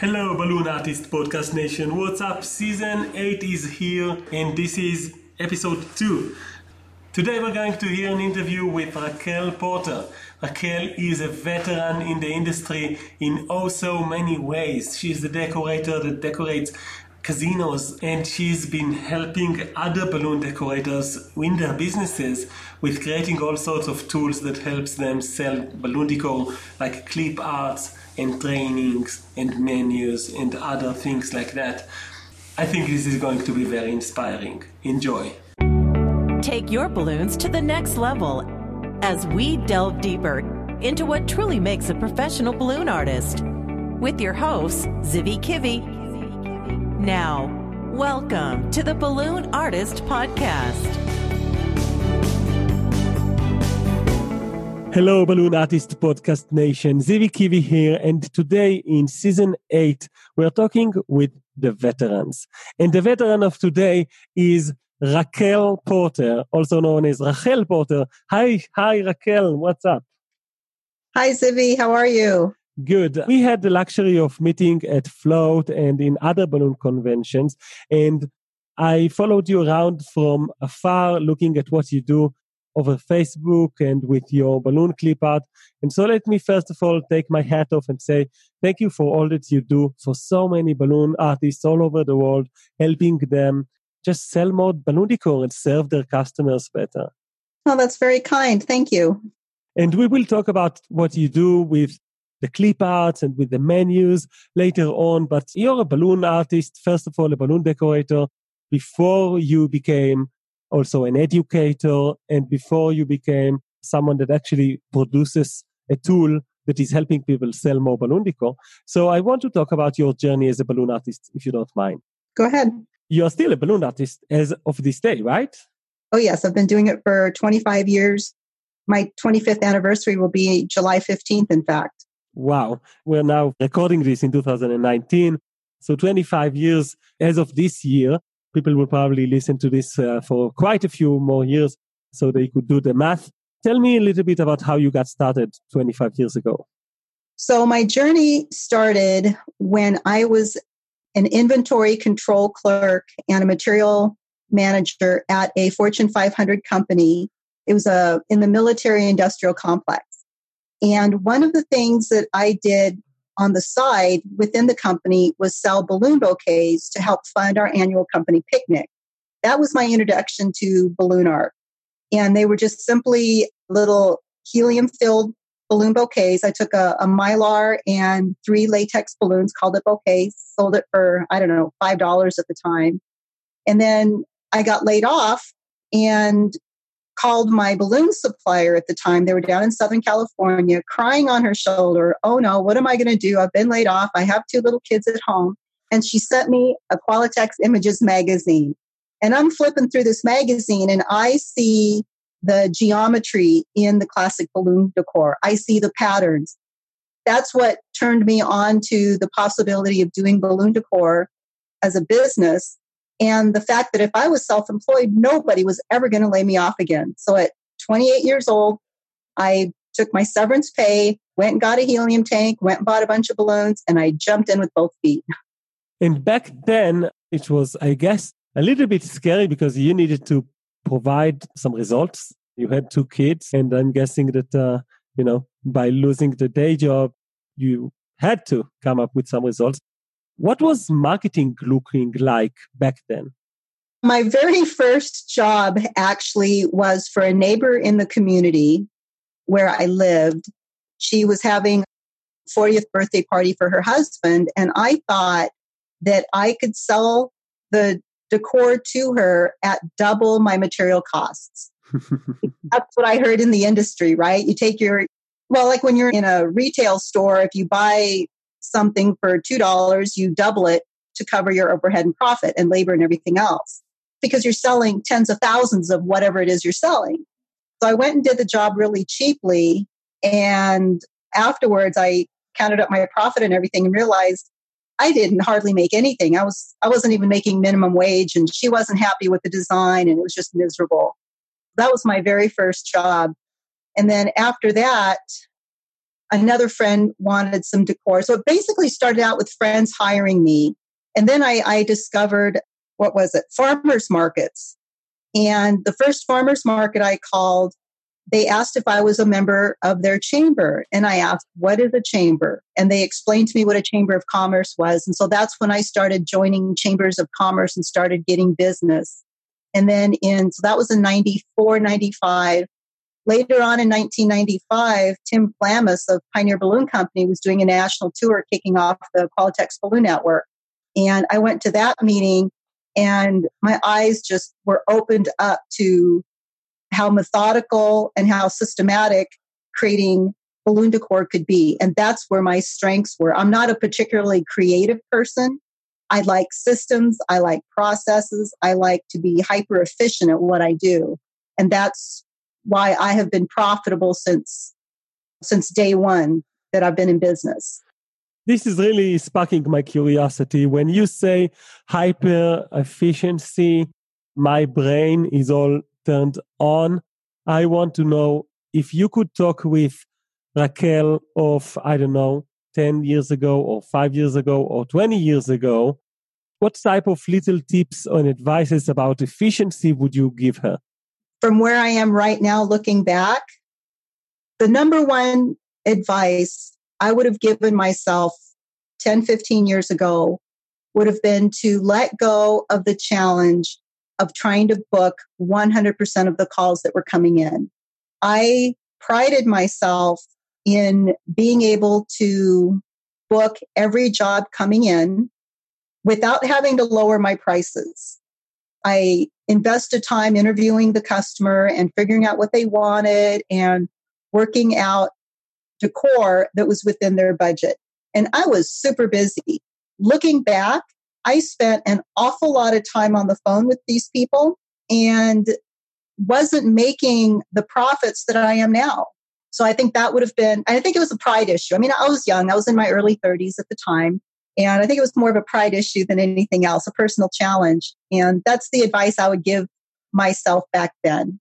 Hello, Balloon Artist Podcast Nation. What's up? Season 8 is here, and this is episode 2. Today, we're going to hear an interview with Raquel Porter. Raquel is a veteran in the industry in oh so many ways. She's the decorator that decorates casinos and she's been helping other balloon decorators win their businesses with creating all sorts of tools that helps them sell balloon decor like clip arts and trainings and menus and other things like that. I think this is going to be very inspiring. Enjoy. Take your balloons to the next level as we delve deeper into what truly makes a professional balloon artist. With your hosts, Zivi Kivi. Now, welcome to the Balloon Artist Podcast. Hello, Balloon Artist Podcast Nation. Zivi Kivi here, and today in season eight, we're talking with the veterans. And the veteran of today is Raquel Porter, also known as Rachel Porter. Hi, hi, Raquel. What's up? Hi, Zivi. How are you? Good. We had the luxury of meeting at Float and in other balloon conventions, and I followed you around from afar, looking at what you do over Facebook and with your balloon clip art. And so let me first of all take my hat off and say thank you for all that you do for so many balloon artists all over the world, helping them just sell more balloon decor and serve their customers better. Oh, that's very kind. Thank you. And we will talk about what you do with the clip arts and with the menus later on. But you're a balloon artist, first of all, a balloon decorator, before you became also an educator and before you became someone that actually produces a tool that is helping people sell more balloon decor. So I want to talk about your journey as a balloon artist, if you don't mind. Go ahead. You're still a balloon artist as of this day, right? Oh, yes. I've been doing it for 25 years. My 25th anniversary will be July 15th, in fact. Wow. We're now recording this in 2019. So 25 years as of this year people will probably listen to this uh, for quite a few more years so they could do the math. Tell me a little bit about how you got started 25 years ago. So, my journey started when I was an inventory control clerk and a material manager at a Fortune 500 company. It was a, uh, in the military industrial complex. And one of the things that I did on the side within the company was sell balloon bouquets to help fund our annual company picnic. That was my introduction to balloon art. And they were just simply little helium filled balloon bouquets. I took a, a, mylar and three latex balloons, called it bouquets, sold it for, I don't know, $5 at the time. And then I got laid off and called my balloon supplier at the time. They were down in Southern California, crying on her shoulder, Oh no, what am I going to do? I've been laid off. I have two little kids at home. And she sent me a Qualatex Images magazine. And I'm flipping through this magazine and I see the geometry in the classic balloon decor. I see the patterns. That's what turned me on to the possibility of doing balloon decor as a business and the fact that if I was self employed, nobody was ever going to lay me off again. So at 28 years old, I took my severance pay, went and got a helium tank, went and bought a bunch of balloons, and I jumped in with both feet. And back then, it was, I guess, a little bit scary because you needed to provide some results. You had two kids, and I'm guessing that, uh, you know, by losing the day job, you had to come up with some results. What was marketing looking like back then? My very first job actually was for a neighbor in the community where I lived. She was having 40th birthday party for her husband and I thought that I could sell the decor to her at double my material costs. That's what I heard in the industry, right? You take your well, like when you're in a retail store, if you buy something for $2, you double it to cover your overhead and profit and labor and everything else because you're selling tens of thousands of whatever it is you're selling. So I went and did the job really cheaply. And afterwards, I counted up my profit and everything and realized I didn't hardly make anything. I was I wasn't even making minimum wage and she wasn't happy with the design and it was just miserable. That was my very first job. And then after that, another friend wanted some decor. So it basically started out with friends hiring me. And then I, I discovered, what was it? Farmers markets. And the first farmers market I called, they asked if I was a member of their chamber. And I asked, what is a chamber? And they explained to me what a chamber of commerce was. And so that's when I started joining chambers of commerce and started getting business. And then in, so that was in 94, 95. Later on in 1995, Tim Flamis of Pioneer Balloon Company was doing a national tour kicking off the Qualatex Balloon Network. And I went to that meeting and my eyes just were opened up to how methodical and how systematic creating balloon decor could be. And that's where my strengths were. I'm not a particularly creative person. I like systems. I like processes. I like to be hyper efficient at what I do. And that's why I have been profitable since, since day one that I've been in business. This is really sparking my curiosity. When you say hyper efficiency, my brain is all turned on. I want to know if you could talk with Raquel of, I don't know, 10 years ago or five years ago or 20 years ago, what type of little tips and advices about efficiency would you give her? From where I am right now, looking back, the number one advice I would have given myself 10, 15 years ago would have been to let go of the challenge of trying to book 100% of the calls that were coming in. I prided myself in being able to book every job coming in without having to lower my prices. I invested time interviewing the customer and figuring out what they wanted and working out decor that was within their budget. And I was super busy. Looking back, I spent an awful lot of time on the phone with these people and wasn't making the profits that I am now. So I think that would have been, I think it was a pride issue. I mean, I was young, I was in my early 30s at the time. And I think it was more of a pride issue than anything else, a personal challenge. And that's the advice I would give myself back then.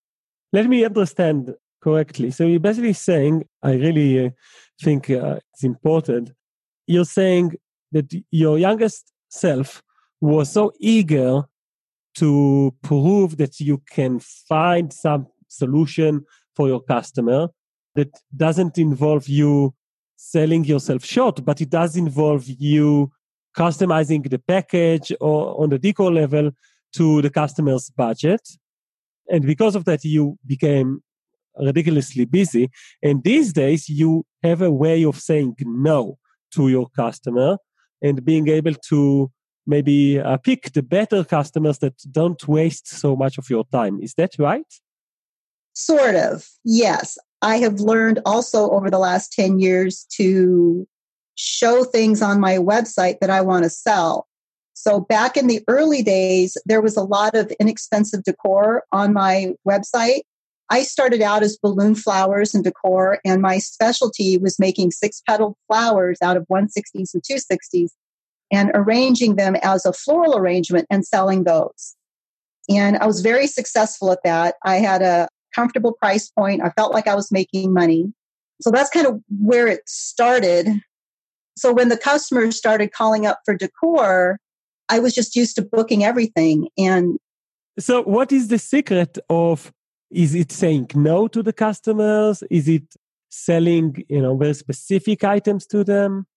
Let me understand correctly. So you're basically saying, I really uh, think uh, it's important. You're saying that your youngest self was so eager to prove that you can find some solution for your customer that doesn't involve you selling yourself short, but it does involve you customizing the package or on the decor level to the customer's budget. And because of that, you became ridiculously busy. And these days, you have a way of saying no to your customer and being able to maybe uh, pick the better customers that don't waste so much of your time. Is that right? Sort of, yes. I have learned also over the last 10 years to show things on my website that I want to sell. So back in the early days, there was a lot of inexpensive decor on my website. I started out as balloon flowers and decor, and my specialty was making six petaled flowers out of 160s and 260s and arranging them as a floral arrangement and selling those. And I was very successful at that. I had a comfortable price point. I felt like I was making money. So that's kind of where it started. So when the customers started calling up for decor, I was just used to booking everything. And so, what is the secret of? Is it saying no to the customers? Is it selling, you know, very specific items to them?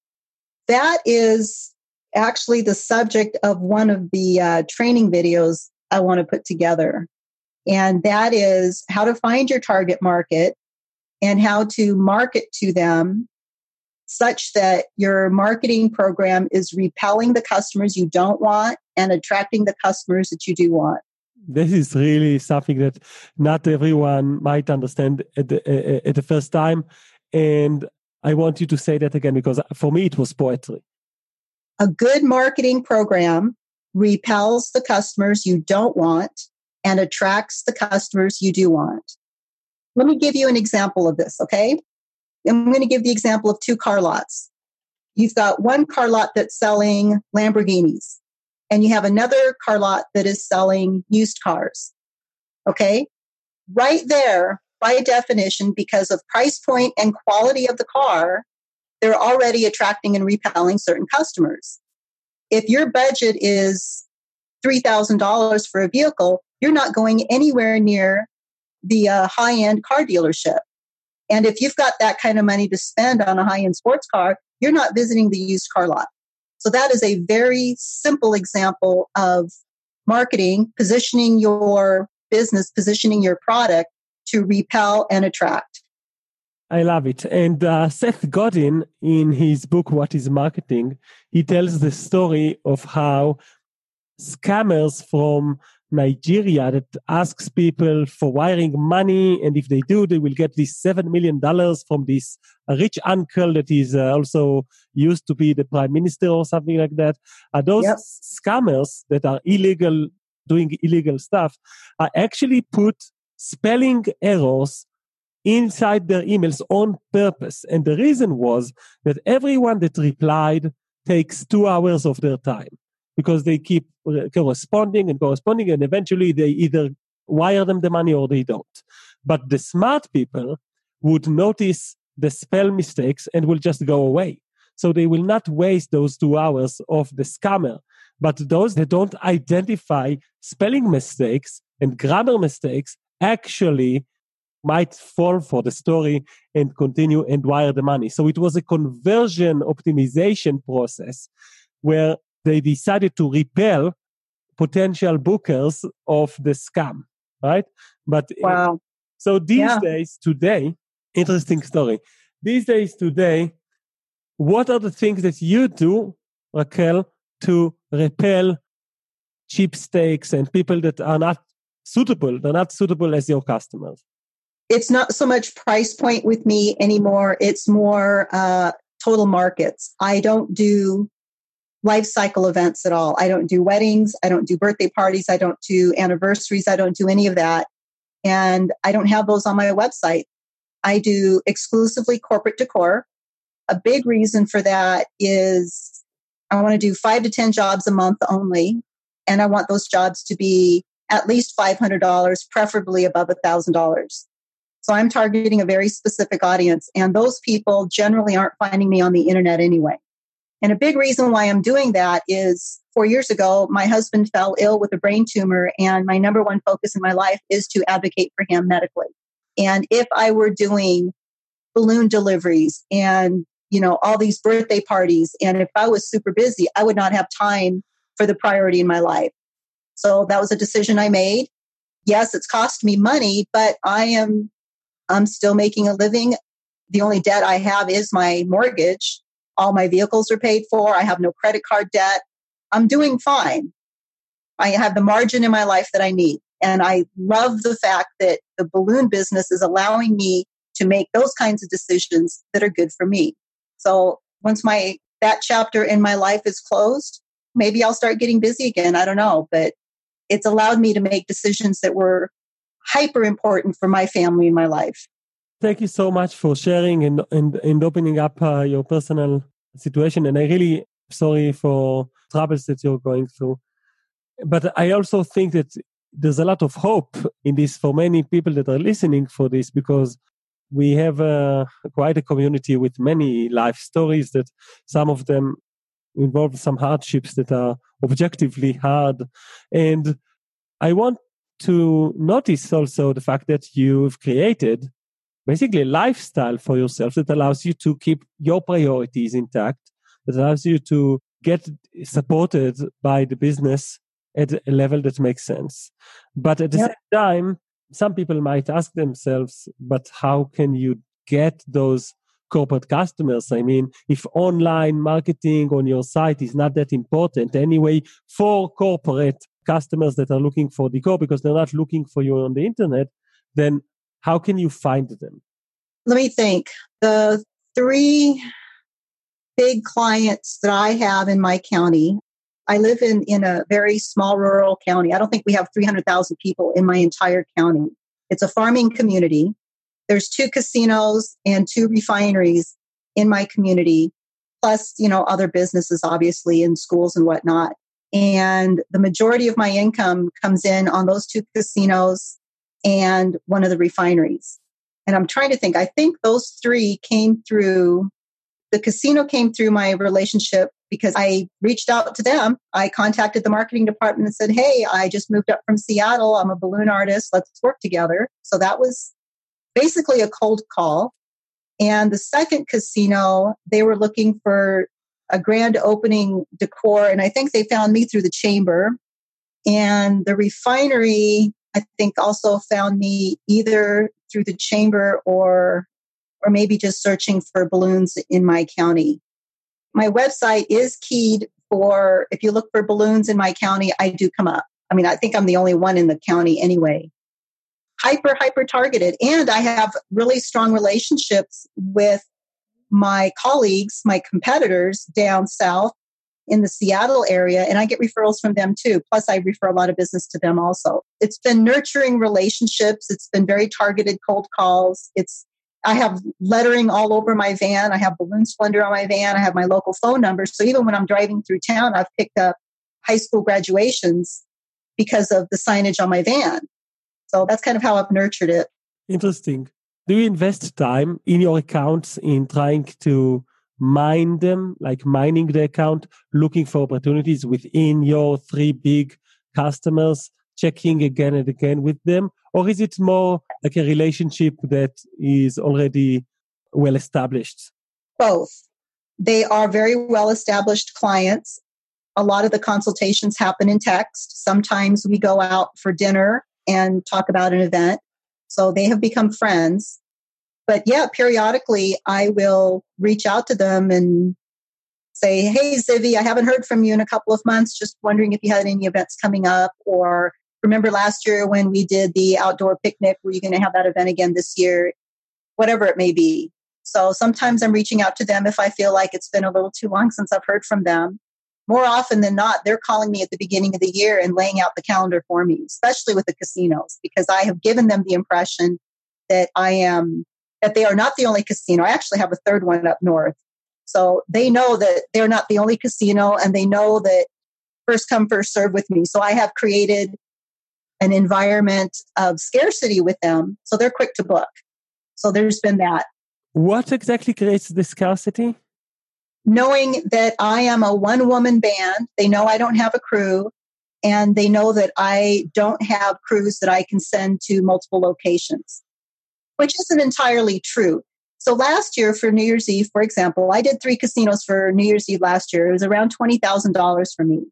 That is actually the subject of one of the uh, training videos I want to put together. And that is how to find your target market and how to market to them such that your marketing program is repelling the customers you don't want and attracting the customers that you do want. This is really something that not everyone might understand at the, at the first time. And I want you to say that again because for me it was poetry. A good marketing program repels the customers you don't want and attracts the customers you do want. Let me give you an example of this, okay? I'm going to give the example of two car lots. You've got one car lot that's selling Lamborghinis, and you have another car lot that is selling used cars. Okay? Right there, by definition, because of price point and quality of the car, they're already attracting and repelling certain customers. If your budget is $3,000 for a vehicle, you're not going anywhere near the uh, high end car dealership. And if you've got that kind of money to spend on a high end sports car, you're not visiting the used car lot. So that is a very simple example of marketing, positioning your business, positioning your product to repel and attract. I love it. And uh, Seth Godin, in his book, What is Marketing, he tells the story of how scammers from Nigeria that asks people for wiring money. And if they do, they will get this $7 million from this rich uncle that is uh, also used to be the prime minister or something like that. Uh, those yep. scammers that are illegal, doing illegal stuff, are actually put spelling errors inside their emails on purpose. And the reason was that everyone that replied takes two hours of their time because they keep uh, corresponding and corresponding, and eventually they either wire them the money or they don't. But the smart people would notice the spell mistakes and will just go away. So they will not waste those two hours of the scammer. But those that don't identify spelling mistakes and grammar mistakes actually might fall for the story and continue and wire the money. So it was a conversion optimization process where they decided to repel potential bookers of the scam, right? But wow. so these yeah. days, today, interesting story. These days, today, what are the things that you do, Raquel, to repel cheap stakes and people that are not suitable? They're not suitable as your customers. It's not so much price point with me anymore. It's more uh, total markets. I don't do life cycle events at all. I don't do weddings. I don't do birthday parties. I don't do anniversaries. I don't do any of that. And I don't have those on my website. I do exclusively corporate decor. A big reason for that is I want to do five to 10 jobs a month only. And I want those jobs to be at least $500, preferably above $1,000. So I'm targeting a very specific audience. And those people generally aren't finding me on the internet anyway. And a big reason why I'm doing that is four years ago, my husband fell ill with a brain tumor, and my number one focus in my life is to advocate for him medically. And if I were doing balloon deliveries and you know all these birthday parties and if i was super busy i would not have time for the priority in my life. So that was a decision i made. Yes it's cost me money but i am i'm still making a living. The only debt i have is my mortgage all my vehicles are paid for. I have no credit card debt. I'm doing fine. I have the margin in my life that I need. And I love the fact that the balloon business is allowing me to make those kinds of decisions that are good for me. So once my that chapter in my life is closed, maybe I'll start getting busy again. I don't know, but it's allowed me to make decisions that were hyper important for my family and my life. Thank you so much for sharing and and, and opening up uh, your personal situation. And I really sorry for troubles that you're going through. But I also think that there's a lot of hope in this for many people that are listening for this because we have uh, quite a community with many life stories that some of them involve some hardships that are objectively hard. And I want to notice also the fact that you've created basically a lifestyle for yourself that allows you to keep your priorities intact, that allows you to get supported by the business at a level that makes sense. But at the yep. same time, some people might ask themselves, but how can you get those corporate customers? I mean, if online marketing on your site is not that important anyway for corporate customers that are looking for decor because they're not looking for you on the internet, then how can you find them? Let me think. The three big clients that I have in my county, I live in, in a very small rural county. I don't think we have 300,000 people in my entire county. It's a farming community. There's two casinos and two refineries in my community, plus, you know, other businesses, obviously, in schools and whatnot. And the majority of my income comes in on those two casinos and one of the refineries. And I'm trying to think, I think those three came through the casino came through my relationship because I reached out to them. I contacted the marketing department and said, Hey, I just moved up from Seattle. I'm a balloon artist. Let's work together. So that was basically a cold call. And the second casino, they were looking for a grand opening decor. And I think they found me through the chamber. And the refinery, I think also found me either through the chamber or or maybe just searching for balloons in my county. My website is keyed for if you look for balloons in my county, I do come up. I mean, I think I'm the only one in the county anyway. Hyper, hyper targeted. And I have really strong relationships with my colleagues, my competitors down south in the Seattle area, and I get referrals from them too. Plus, I refer a lot of business to them also. It's been nurturing relationships. It's been very targeted cold calls. It's I have lettering all over my van. I have balloon splendor on my van. I have my local phone number. So even when I'm driving through town, I've picked up high school graduations because of the signage on my van. So that's kind of how I've nurtured it. Interesting. Do you invest time in your accounts in trying to mine them, like mining the account, looking for opportunities within your three big customers, checking again and again with them? Or is it more like a relationship that is already well established? Both. They are very well established clients. A lot of the consultations happen in text. Sometimes we go out for dinner and talk about an event. So they have become friends. But yeah, periodically I will reach out to them and say, Hey, Zivi, I haven't heard from you in a couple of months. Just wondering if you had any events coming up. Or remember last year when we did the outdoor picnic were you going to have that event again this year? Whatever it may be. So sometimes i'm reaching out to them if i feel like it's been a little too long since i've heard from them. More often than not they're calling me at the beginning of the year and laying out the calendar for me especially with the casinos because i have given them the impression that i am that they are not the only casino i actually have a third one up north so they know that they're not the only casino and they know that first come first serve with me so i have created an environment of scarcity with them. So they're quick to book. So there's been that. What exactly creates the scarcity? Knowing that I am a one woman band, they know I don't have a crew, and they know that I don't have crews that I can send to multiple locations, which isn't entirely true. So last year for New Year's Eve, for example, I did three casinos for New Year's Eve last year. It was around $20,000 for me.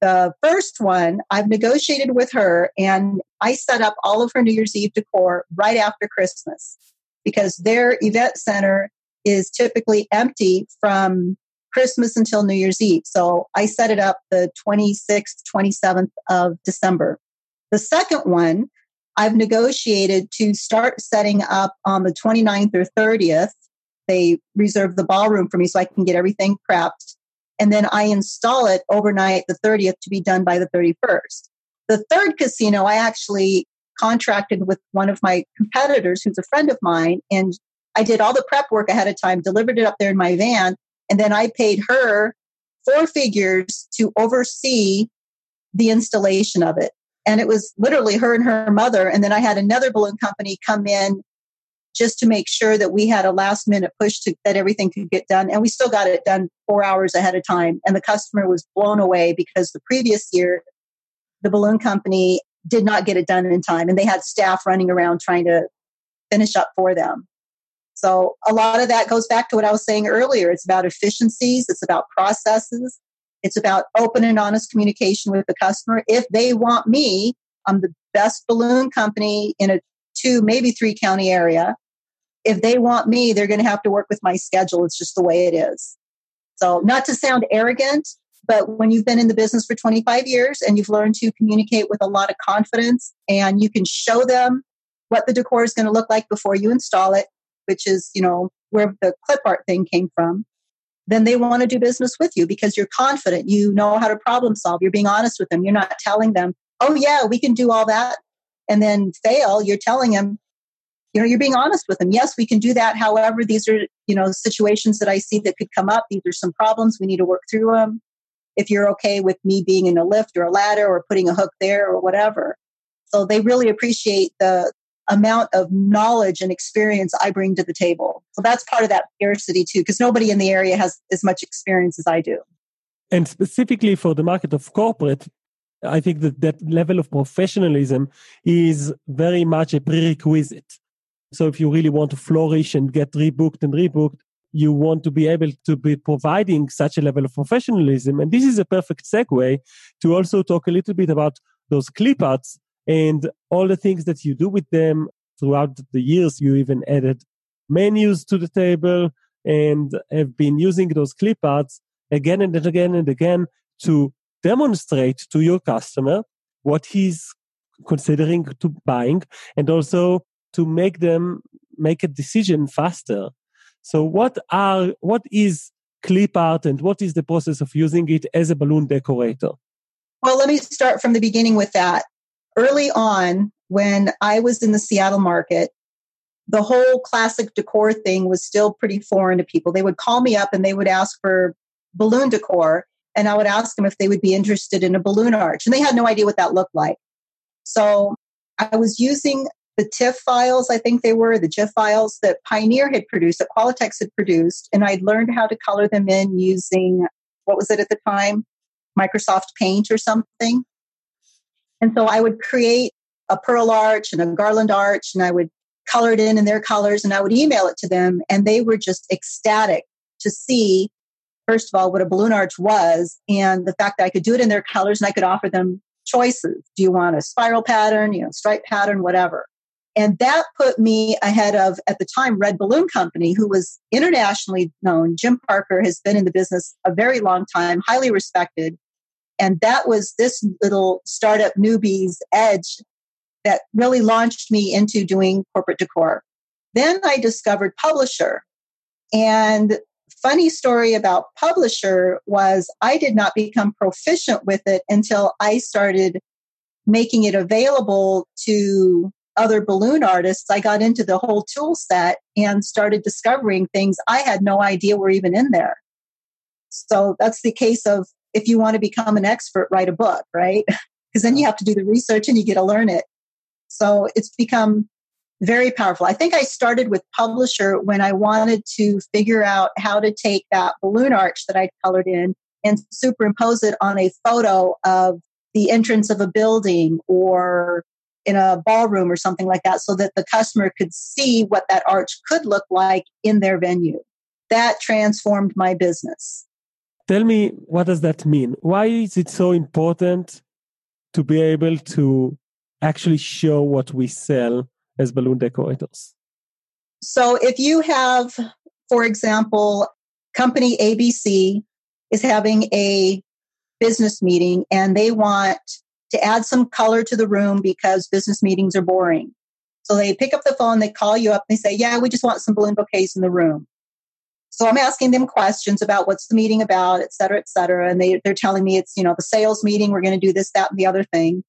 The first one, I've negotiated with her and I set up all of her New Year's Eve decor right after Christmas because their event center is typically empty from Christmas until New Year's Eve. So I set it up the 26th, 27th of December. The second one, I've negotiated to start setting up on the 29th or 30th. They reserve the ballroom for me so I can get everything prepped and then I install it overnight the 30th to be done by the 31st. The third casino, I actually contracted with one of my competitors who's a friend of mine, and I did all the prep work ahead of time, delivered it up there in my van, and then I paid her four figures to oversee the installation of it. And it was literally her and her mother. And then I had another balloon company come in just to make sure that we had a last minute push to that everything could get done. And we still got it done four hours ahead of time. And the customer was blown away because the previous year, the balloon company did not get it done in time and they had staff running around trying to finish up for them. So a lot of that goes back to what I was saying earlier. It's about efficiencies, it's about processes, it's about open and honest communication with the customer. If they want me, I'm the best balloon company in a two, maybe three county area if they want me, they're going to have to work with my schedule. It's just the way it is. So, not to sound arrogant, but when you've been in the business for 25 years and you've learned to communicate with a lot of confidence and you can show them what the decor is going to look like before you install it, which is, you know, where the clip art thing came from, then they want to do business with you because you're confident. You know how to problem solve. You're being honest with them. You're not telling them, oh, yeah, we can do all that and then fail. You're telling them, you know you're being honest with them yes we can do that however these are you know situations that i see that could come up these are some problems we need to work through them if you're okay with me being in a lift or a ladder or putting a hook there or whatever so they really appreciate the amount of knowledge and experience I bring to the table. So that's part of that scarcity too, because nobody in the area has as much experience as I do. And specifically for the market of corporate, I think that that level of professionalism is very much a prerequisite. So if you really want to flourish and get rebooked and rebooked, you want to be able to be providing such a level of professionalism. And this is a perfect segue to also talk a little bit about those clip arts and all the things that you do with them throughout the years. You even added menus to the table and have been using those clip arts again and again and again to demonstrate to your customer what he's considering to buying and also to make them make a decision faster so what are what is clip art and what is the process of using it as a balloon decorator well let me start from the beginning with that early on when i was in the seattle market the whole classic decor thing was still pretty foreign to people they would call me up and they would ask for balloon decor and I would ask them if they would be interested in a balloon arch. And they had no idea what that looked like. So I was using the TIFF files, I think they were, the GIF files that Pioneer had produced, that Qualatex had produced. And I'd learned how to color them in using, what was it at the time? Microsoft Paint or something. And so I would create a pearl arch and a garland arch, and I would color it in in their colors, and I would email it to them. And they were just ecstatic to see first of all, what a balloon arch was and the fact that I could do it in their colors and I could offer them choices. Do you want a spiral pattern, you know, stripe pattern, whatever? And that put me ahead of, at the time, Red Balloon Company, who was internationally known. Jim Parker has been in the business a very long time, highly respected. And that was this little startup newbie's edge that really launched me into doing corporate decor. Then I discovered Publisher. And funny story about Publisher was I did not become proficient with it until I started making it available to other balloon artists. I got into the whole tool set and started discovering things I had no idea were even in there. So that's the case of if you want to become an expert, write a book, right? Because then you have to do the research and you get to learn it. So it's become very powerful. I think I started with Publisher when I wanted to figure out how to take that balloon arch that I colored in and superimpose it on a photo of the entrance of a building or in a ballroom or something like that so that the customer could see what that arch could look like in their venue. That transformed my business. Tell me, what does that mean? Why is it so important to be able to actually show what we sell as balloon decorators? So if you have, for example, company ABC is having a business meeting and they want to add some color to the room because business meetings are boring. So they pick up the phone, they call you up, they say, Yeah, we just want some balloon bouquets in the room. So I'm asking them questions about what's the meeting about, et cetera, et cetera. And they, they're telling me it's, you know, the sales meeting, we're going to do this, that, and the other thing.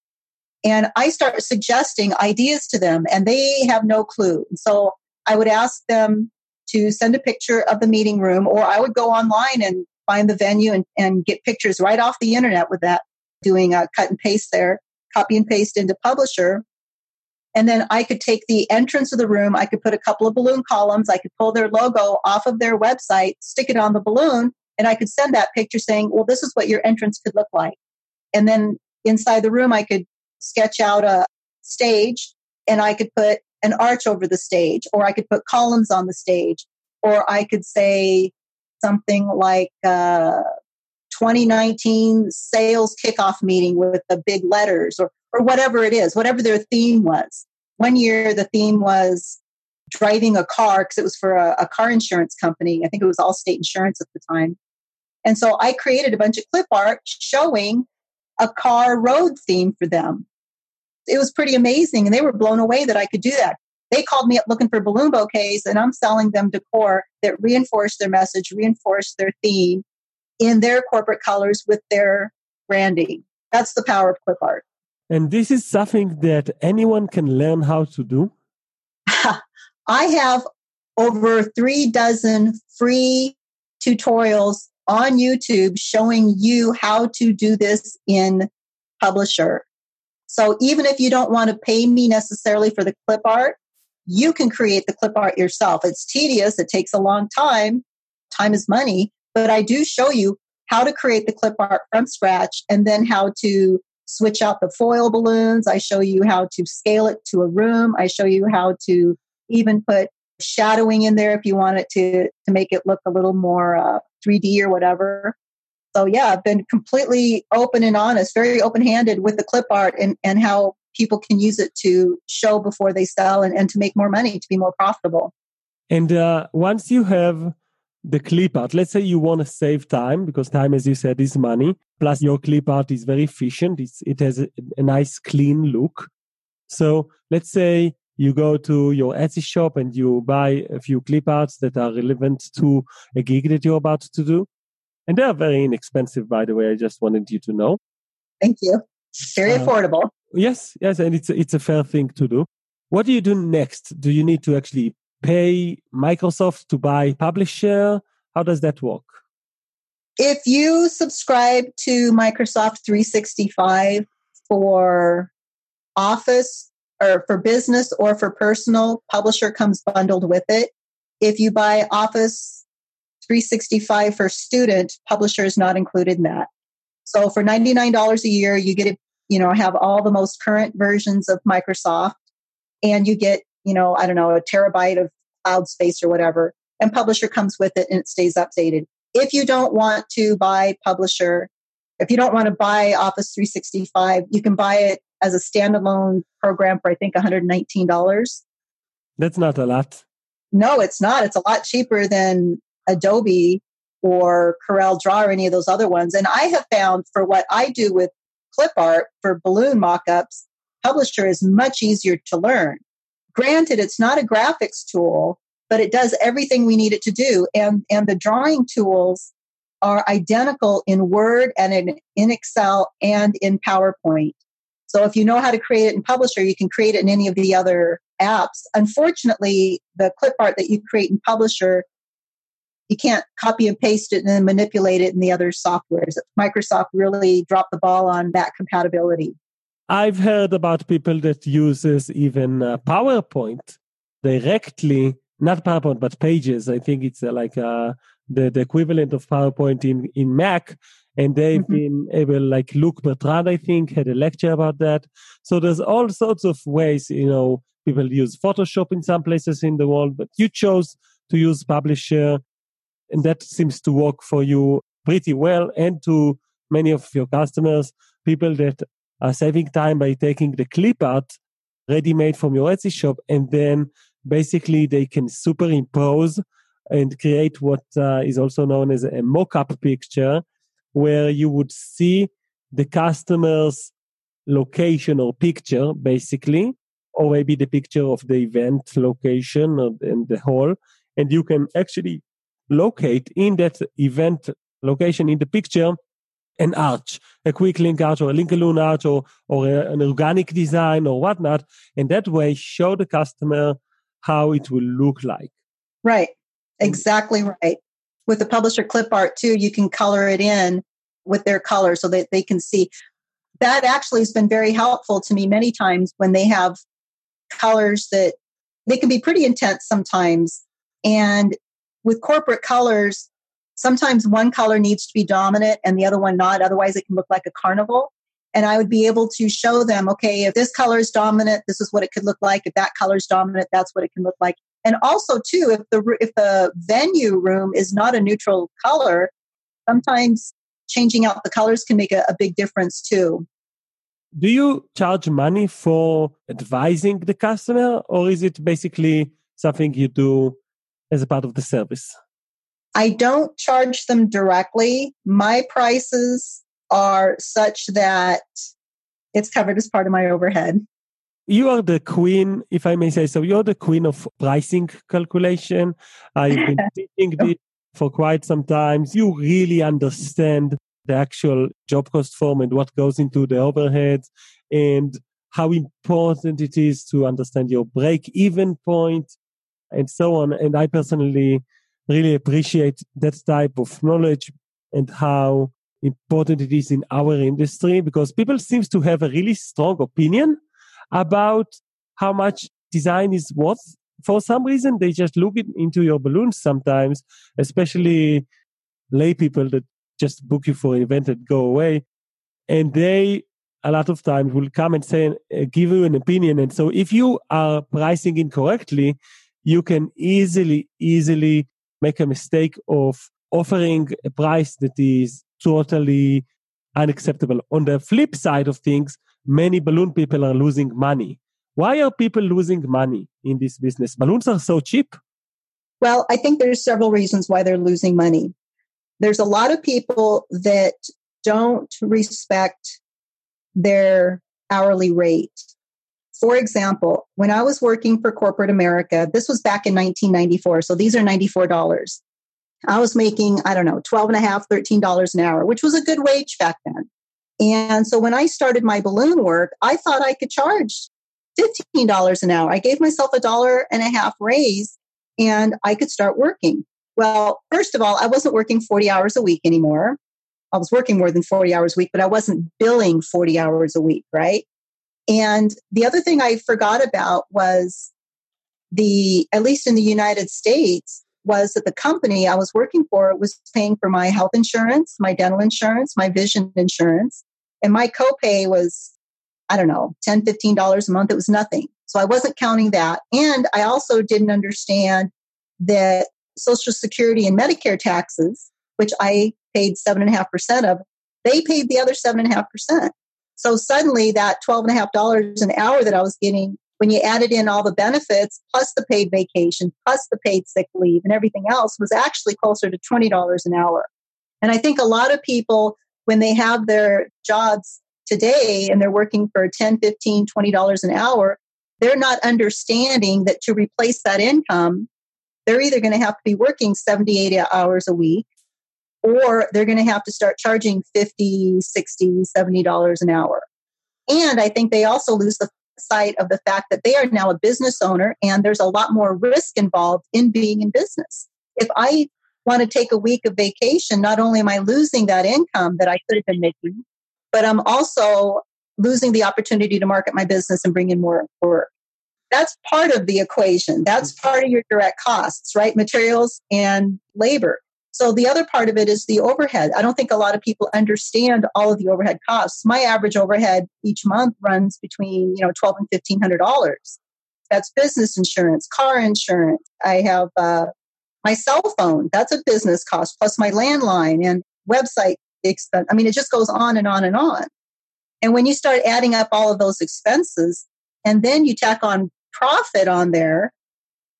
And I start suggesting ideas to them, and they have no clue. So I would ask them to send a picture of the meeting room, or I would go online and find the venue and, and get pictures right off the internet with that, doing a cut and paste there, copy and paste into Publisher. And then I could take the entrance of the room, I could put a couple of balloon columns, I could pull their logo off of their website, stick it on the balloon, and I could send that picture saying, well, this is what your entrance could look like. And then inside the room, I could sketch out a stage and I could put an arch over the stage, or I could put columns on the stage, or I could say something like uh, 2019 sales kickoff meeting with the big letters, or, or whatever it is, whatever their theme was. One year, the theme was driving a car because it was for a, a car insurance company. I think it was Allstate Insurance at the time. And so I created a bunch of clip art showing a car road theme for them. It was pretty amazing, and they were blown away that I could do that. They called me up looking for balloon bouquets, and I'm selling them decor that reinforce their message, reinforce their theme in their corporate colors with their branding. That's the power of clip art. And this is something that anyone can learn how to do? I have over three dozen free tutorials on YouTube showing you how to do this in Publisher. So even if you don't want to pay me necessarily for the clip art, you can create the clip art yourself. It's tedious, it takes a long time. Time is money, but I do show you how to create the clip art from scratch and then how to switch out the foil balloons. I show you how to scale it to a room. I show you how to even put shadowing in there if you want it to, to make it look a little more uh, 3D or whatever. So yeah, I've been completely open and honest, very open handed with the clip art and, and how people can use it to show before they sell and, and to make more money, to be more profitable. And uh, once you have the clip art, let's say you want to save time because time, as you said, is money. Plus, your clip art is very efficient. It's, it has a, a nice, clean look. So let's say you go to your Etsy shop and you buy a few clip arts that are relevant to a gig that you're about to do. And they are very inexpensive, by the way. I just wanted you to know. Thank you. Very uh, affordable. Yes, yes, and it's it's a fair thing to do. What do you do next? Do you need to actually pay Microsoft to buy Publisher? How does that work? If you subscribe to Microsoft 365 for Office or for business or for personal, Publisher comes bundled with it. If you buy Office 365 for student, Publisher is not included in that. So for $99 a year, you get, you know, have all the most current versions of Microsoft and you get, you know, I don't know, a terabyte of cloud space or whatever. And Publisher comes with it and it stays updated. If you don't want to buy Publisher, if you don't want to buy Office 365, you can buy it as a standalone program for I think $119. That's not a lot. No, it's not. It's a lot cheaper than Adobe or Corel Draw or any of those other ones. And I have found for what I do with clip art for balloon mockups, Publisher is much easier to learn. Granted, it's not a graphics tool, but it does everything we need it to do. And, and the drawing tools are identical in Word and in, in Excel and in PowerPoint. So if you know how to create it in Publisher, you can create it in any of the other apps. Unfortunately, the clip art that you create in Publisher you can't copy and paste it and then manipulate it in the other softwares. Microsoft really dropped the ball on that compatibility. I've heard about people that uses even uh, PowerPoint directly, not PowerPoint, but Pages. I think it's uh, like uh, the, the equivalent of PowerPoint in, in Mac. And they've mm-hmm. been able, like Luc Bertrand, I think, had a lecture about that. So there's all sorts of ways, you know, people use Photoshop in some places in the world, but you chose to use Publisher and that seems to work for you pretty well and to many of your customers, people that are saving time by taking the clip art ready made from your Etsy shop and then basically they can superimpose and create what uh, is also known as a mock-up picture where you would see the customer's location or picture basically or maybe the picture of the event location and the hall and you can actually locate in that event location in the picture an arch, a quick link arch or a Link-O-Loon arch or, or a, an organic design or whatnot. And that way show the customer how it will look like. Right. Mm. Exactly right. With the publisher clip art too, you can color it in with their color so that they can see. That actually has been very helpful to me many times when they have colors that they can be pretty intense sometimes. And with corporate colors, sometimes one color needs to be dominant and the other one not. Otherwise, it can look like a carnival. And I would be able to show them, okay, if this color is dominant, this is what it could look like. If that color is dominant, that's what it can look like. And also, too, if the if the venue room is not a neutral color, sometimes changing out the colors can make a, a big difference too. Do you charge money for advising the customer, or is it basically something you do as a part of the service? I don't charge them directly. My prices are such that it's covered as part of my overhead. You are the queen, if I may say so. You're the queen of pricing calculation. I've been teaching this for quite some time. You really understand the actual job cost form and what goes into the overheads and how important it is to understand your break even point and so on. And I personally really appreciate that type of knowledge and how important it is in our industry because people seems to have a really strong opinion about how much design is worth. For some reason, they just look into your balloons sometimes, especially lay people that just book you for an event and go away. And they, a lot of times, will come and say, uh, give you an opinion. And so if you are pricing incorrectly, you can easily, easily make a mistake of offering a price that is totally unacceptable. On the flip side of things, many balloon people are losing money. Why are people losing money in this business? Balloons are so cheap. Well, I think there's several reasons why they're losing money. There's a lot of people that don't respect their hourly rate. For example, when I was working for corporate America, this was back in 1994. So these are $94. I was making, I don't know, 12 and a half, $13 an hour, which was a good wage back then. And so when I started my balloon work, I thought I could charge $15 an hour. I gave myself a dollar and a half raise and I could start working. Well, first of all, I wasn't working 40 hours a week anymore. I was working more than 40 hours a week, but I wasn't billing 40 hours a week, right? And the other thing I forgot about was the, at least in the United States, was that the company I was working for was paying for my health insurance, my dental insurance, my vision insurance, and my copay was, I don't know, $10, $15 a month. It was nothing. So I wasn't counting that. And I also didn't understand that Social Security and Medicare taxes, which I paid 7.5% of, they paid the other 7.5%. So suddenly that $12.5 an hour that I was getting, when you added in all the benefits, plus the paid vacation, plus the paid sick leave and everything else, was actually closer to $20 an hour. And I think a lot of people, when they have their jobs today and they're working for 10, 15, $20 an hour, they're not understanding that to replace that income, they're either going to have to be working 78 hours a week, or they're going to have to start charging 50, 60, 70 dollars an hour. And I think they also lose the sight of the fact that they are now a business owner and there's a lot more risk involved in being in business. If I want to take a week of vacation, not only am I losing that income that I could have been making, but I'm also losing the opportunity to market my business and bring in more work. That's part of the equation. That's mm-hmm. part of your direct costs, right? Materials and labor. So the other part of it is the overhead. I don't think a lot of people understand all of the overhead costs. My average overhead each month runs between, you know, twelve and fifteen hundred dollars. That's business insurance, car insurance. I have uh, my cell phone. That's a business cost plus my landline and website expense. I mean, it just goes on and on and on. And when you start adding up all of those expenses, and then you tack on profit on there,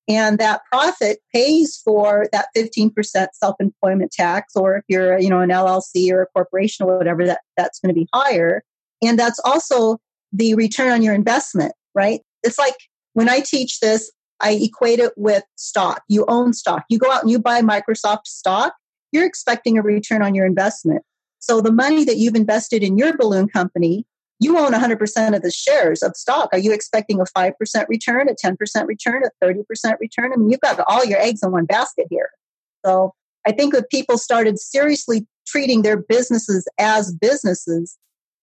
and that profit pays for that 15% self-employment tax or if you're you know an llc or a corporation or whatever that that's going to be higher. And that's also the return on your investment right? It's like when i teach this i equate it with stock. You own stock. You go out and you buy microsoft stock you're expecting a return on your investment. So the money that you've invested in your balloon company you own 100% of the shares of stock. Are you expecting a 5% return, a 10% return, a 30% return? I mean, you've got all your eggs in one basket here. So I think if people started seriously treating their businesses as businesses,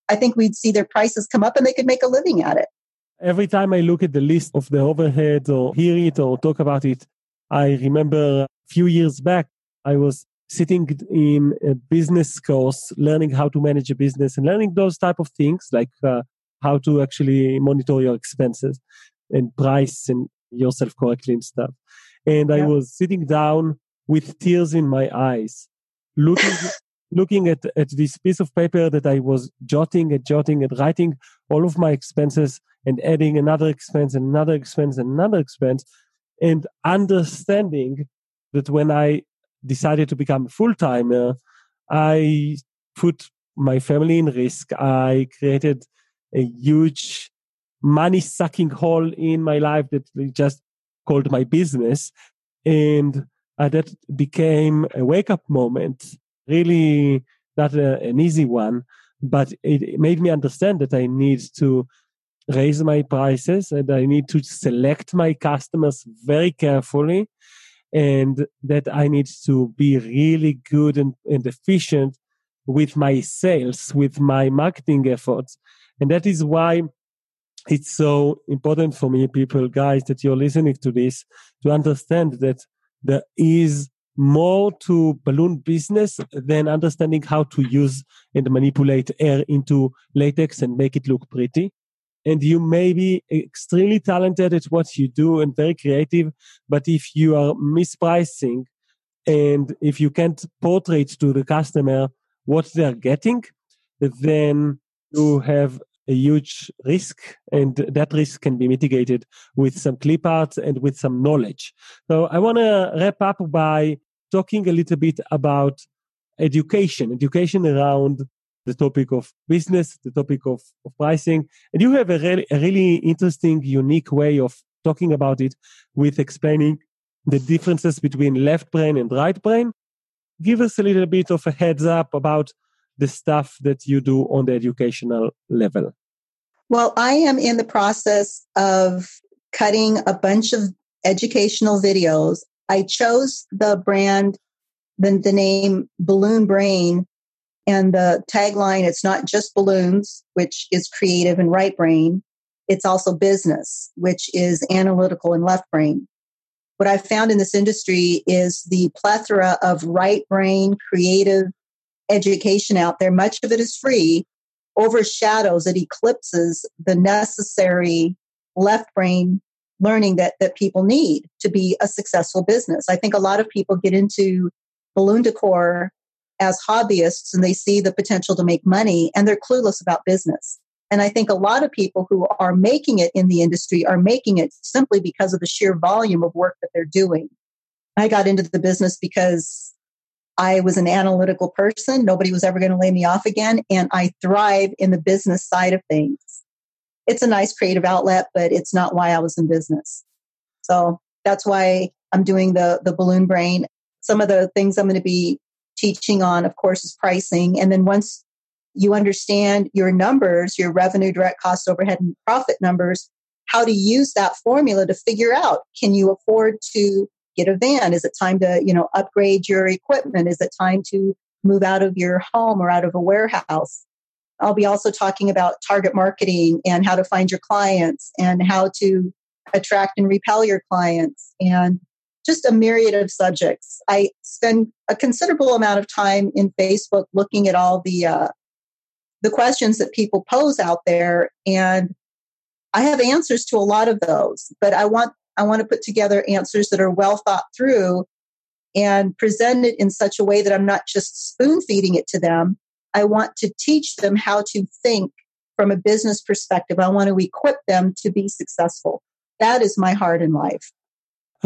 I think we'd see their prices come up and they could make a living at it. Every time I look at the list of the overheads or hear it or talk about it, I remember a few years back, I was sitting in a business course, learning how to manage a business and learning those type of things like uh, how to actually monitor your expenses and price and yourself correctly and stuff. And yeah. I was sitting down with tears in my eyes, looking, looking at, at this piece of paper that I was jotting and jotting and writing all of my expenses and adding another expense and another expense and another expense and understanding that when I decided to become full timer, I put my family in risk. I created a huge money sucking hole in my life that just called my business. And uh, that became a wake up moment, really not a, an easy one, but it made me understand that I need to raise my prices and I need to select my customers very carefully and that I need to be really good and, and efficient with my sales, with my marketing efforts. And that is why it's so important for me, people, guys, that you're listening to this to understand that there is more to balloon business than understanding how to use and manipulate air into latex and make it look pretty. And you may be extremely talented at what you do and very creative, but if you are mispricing and if you can't portray to the customer what they're getting, then you have a huge risk and that risk can be mitigated with some clip art and with some knowledge. So I want to wrap up by talking a little bit about education, education around the topic of business, the topic of, of pricing. And you have a really, a really interesting, unique way of talking about it with explaining the differences between left brain and right brain. Give us a little bit of a heads up about the stuff that you do on the educational level. Well, I am in the process of cutting a bunch of educational videos. I chose the brand, the, the name Balloon Brain and the tagline, it's not just balloons, which is creative and right brain. It's also business, which is analytical and left brain. What I've found in this industry is the plethora of right brain creative education out there. Much of it is free, overshadows, it eclipses the necessary left brain learning that, that people need to be a successful business. I think a lot of people get into balloon decor as hobbyists and they see the potential to make money and they're clueless about business. And I think a lot of people who are making it in the industry are making it simply because of the sheer volume of work that they're doing. I got into the business because I was an analytical person. Nobody was ever going to lay me off again. And I thrive in the business side of things. It's a nice creative outlet, but it's not why I was in business. So that's why I'm doing the, the balloon brain. Some of the things I'm going to be teaching on, of course, is pricing. And then once you understand your numbers, your revenue, direct cost, overhead, and profit numbers, how to use that formula to figure out can you afford to get a van? Is it time to, you know, upgrade your equipment? Is it time to move out of your home or out of a warehouse? I'll be also talking about target marketing and how to find your clients and how to attract and repel your clients and just a myriad of subjects. I spend a considerable amount of time in Facebook looking at all the uh, the questions that people pose out there, and I have answers to a lot of those. But I want I want to put together answers that are well thought through and present it in such a way that I'm not just spoon feeding it to them. I want to teach them how to think from a business perspective. I want to equip them to be successful. That is my heart in life.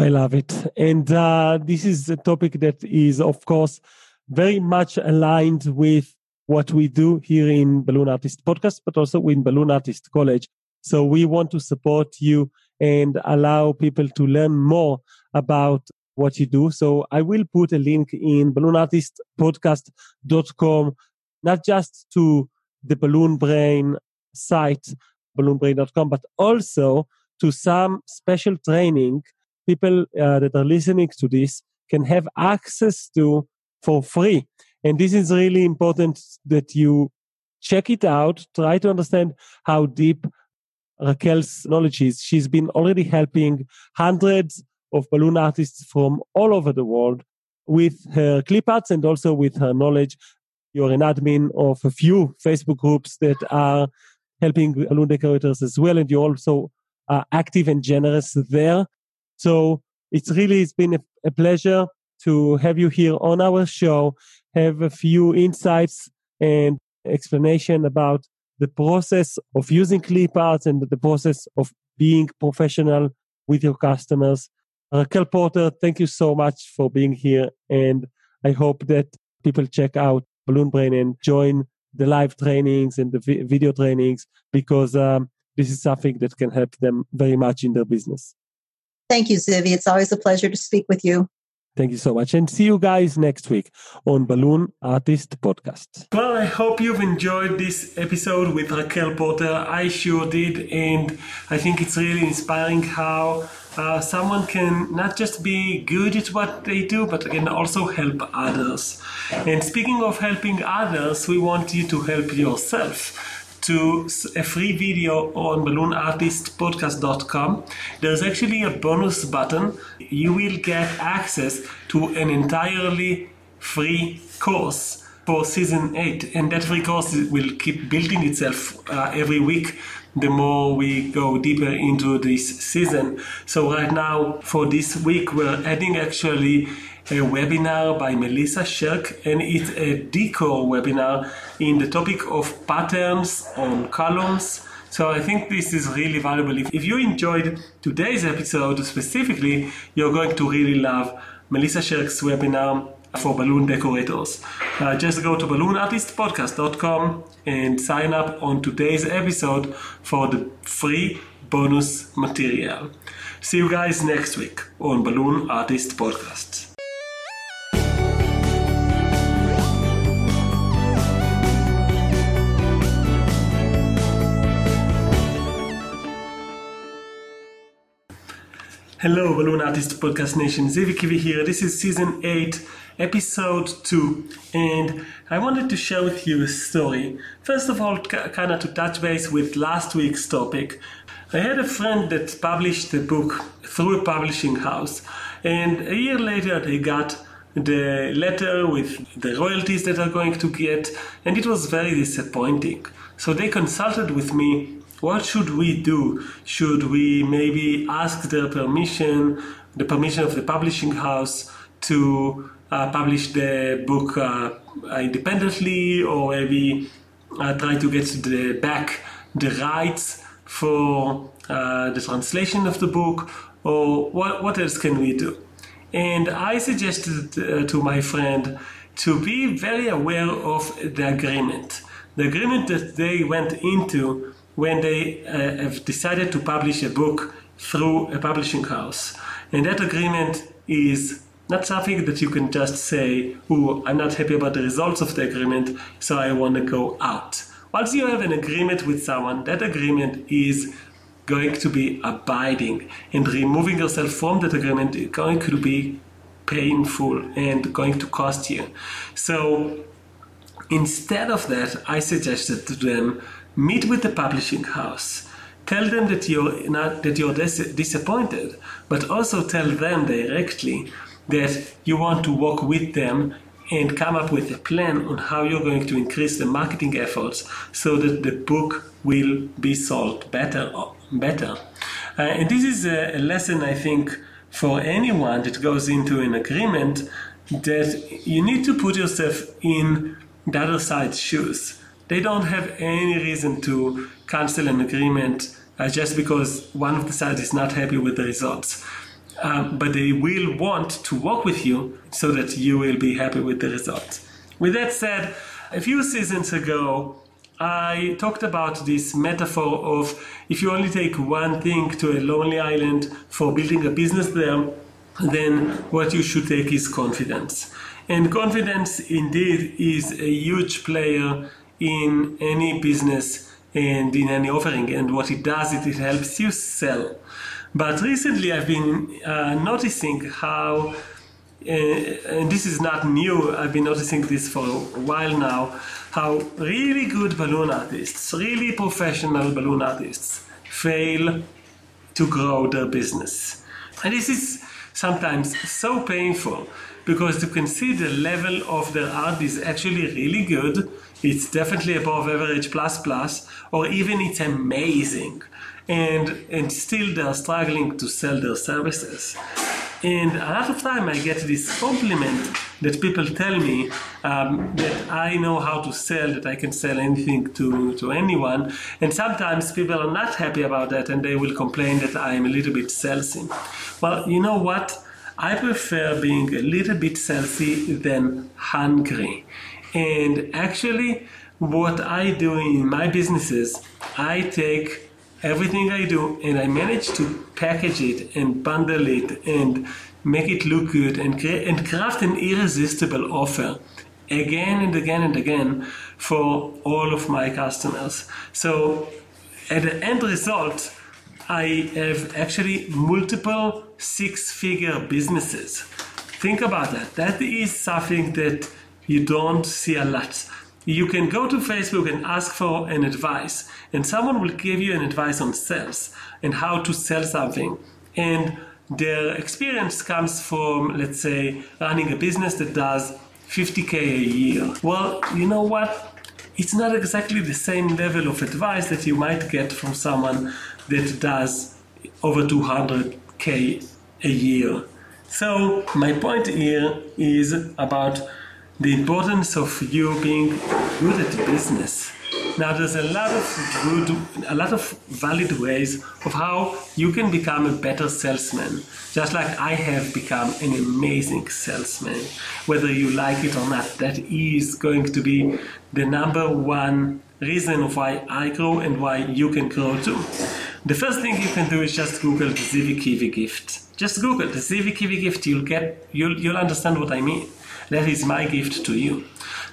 I love it. And uh, this is a topic that is, of course, very much aligned with what we do here in Balloon Artist Podcast, but also in Balloon Artist College. So we want to support you and allow people to learn more about what you do. So I will put a link in balloonartistpodcast.com, not just to the Balloon Brain site, balloonbrain.com, but also to some special training people uh, that are listening to this can have access to for free. And this is really important that you check it out, try to understand how deep Raquel's knowledge is. She's been already helping hundreds of balloon artists from all over the world with her clip arts and also with her knowledge. You're an admin of a few Facebook groups that are helping balloon decorators as well, and you're also uh, active and generous there. So it's really it's been a, a pleasure to have you here on our show, have a few insights and explanation about the process of using clip arts and the process of being professional with your customers. Raquel Porter, thank you so much for being here. And I hope that people check out Balloon Brain and join the live trainings and the vi- video trainings because um, this is something that can help them very much in their business. Thank you, Zivi. It's always a pleasure to speak with you. Thank you so much. And see you guys next week on Balloon Artist Podcast. Well, I hope you've enjoyed this episode with Raquel Porter. I sure did. And I think it's really inspiring how uh, someone can not just be good at what they do, but can also help others. And speaking of helping others, we want you to help yourself to a free video on balloonartistpodcast.com. There's actually a bonus button. You will get access to an entirely free course for season 8 and that free course will keep building itself uh, every week the more we go deeper into this season so right now for this week we're adding actually a webinar by Melissa Shirk, and it's a decor webinar in the topic of patterns on columns. So I think this is really valuable. If, if you enjoyed today's episode specifically, you're going to really love Melissa Shirk's webinar for balloon decorators. Uh, just go to balloonartistpodcast.com and sign up on today's episode for the free bonus material. See you guys next week on Balloon Artist Podcast. Hello, Balloon Artist Podcast Nation. Zivi Kivi here. This is season 8, episode 2, and I wanted to share with you a story. First of all, kind of to touch base with last week's topic. I had a friend that published a book through a publishing house, and a year later they got the letter with the royalties that they're going to get, and it was very disappointing. So they consulted with me what should we do? Should we maybe ask their permission, the permission of the publishing house to uh, publish the book uh, independently, or maybe uh, try to get the back the rights for uh, the translation of the book, or what, what else can we do? And I suggested uh, to my friend to be very aware of the agreement. The agreement that they went into when they uh, have decided to publish a book through a publishing house. And that agreement is not something that you can just say, oh, I'm not happy about the results of the agreement, so I want to go out. Once you have an agreement with someone, that agreement is going to be abiding, and removing yourself from that agreement is going to be painful and going to cost you. So instead of that, I suggested to them meet with the publishing house. Tell them that you're not that you're dis- disappointed but also tell them directly that you want to work with them and come up with a plan on how you're going to increase the marketing efforts so that the book will be sold better better. Uh, and this is a, a lesson i think for anyone that goes into an agreement that you need to put yourself in the other side's shoes they don't have any reason to cancel an agreement uh, just because one of the sides is not happy with the results. Um, but they will want to work with you so that you will be happy with the results. With that said, a few seasons ago, I talked about this metaphor of if you only take one thing to a lonely island for building a business there, then what you should take is confidence. And confidence indeed is a huge player in any business and in any offering. And what it does is it helps you sell. But recently I've been uh, noticing how, uh, and this is not new, I've been noticing this for a while now, how really good balloon artists, really professional balloon artists, fail to grow their business. And this is sometimes so painful because you can see the level of their art is actually really good it's definitely above average plus plus, or even it's amazing. And, and still they're struggling to sell their services. And a lot of time I get this compliment that people tell me um, that I know how to sell, that I can sell anything to, to anyone. And sometimes people are not happy about that and they will complain that I am a little bit salesy. Well, you know what? I prefer being a little bit salesy than hungry. And actually, what I do in my businesses, I take everything I do and I manage to package it and bundle it and make it look good and, create, and craft an irresistible offer again and again and again for all of my customers. So at the end result, I have actually multiple six figure businesses. Think about that. That is something that you don't see a lot. You can go to Facebook and ask for an advice, and someone will give you an advice on sales and how to sell something. And their experience comes from, let's say, running a business that does 50k a year. Well, you know what? It's not exactly the same level of advice that you might get from someone that does over 200k a year. So, my point here is about the importance of you being good at business. Now, there's a lot of good, a lot of valid ways of how you can become a better salesman. Just like I have become an amazing salesman, whether you like it or not. That is going to be the number one reason of why I grow and why you can grow too. The first thing you can do is just Google the Zivi Kivi gift. Just Google the Zivi Kivi gift. You'll get, you'll, you'll understand what I mean. That is my gift to you.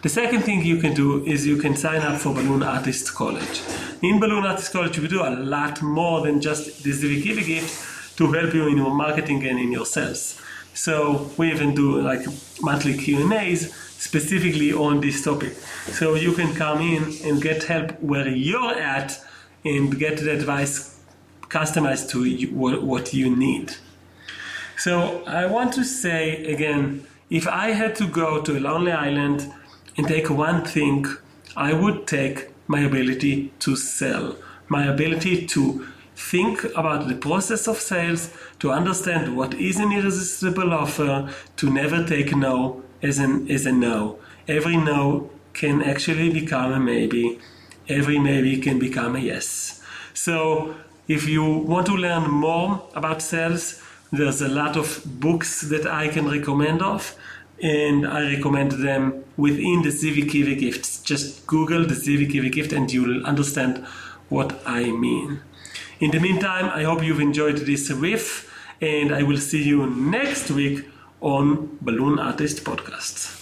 The second thing you can do is you can sign up for Balloon Artist College. In Balloon Artist College, we do a lot more than just the Zivi Kivi gift to help you in your marketing and in your sales. So we even do like monthly Q and A's specifically on this topic. So you can come in and get help where you're at and get the advice customized to what you need. So I want to say again, if I had to go to a lonely island and take one thing, I would take my ability to sell, my ability to think about the process of sales, to understand what is an irresistible offer, to never take no as, an, as a no. Every no can actually become a maybe, every maybe can become a yes. So, if you want to learn more about sales, there's a lot of books that I can recommend of, and I recommend them within the Zivi Kivi gifts. Just Google the Zivi Kivi gift and you'll understand what I mean. In the meantime, I hope you've enjoyed this riff, and I will see you next week on Balloon Artist Podcasts.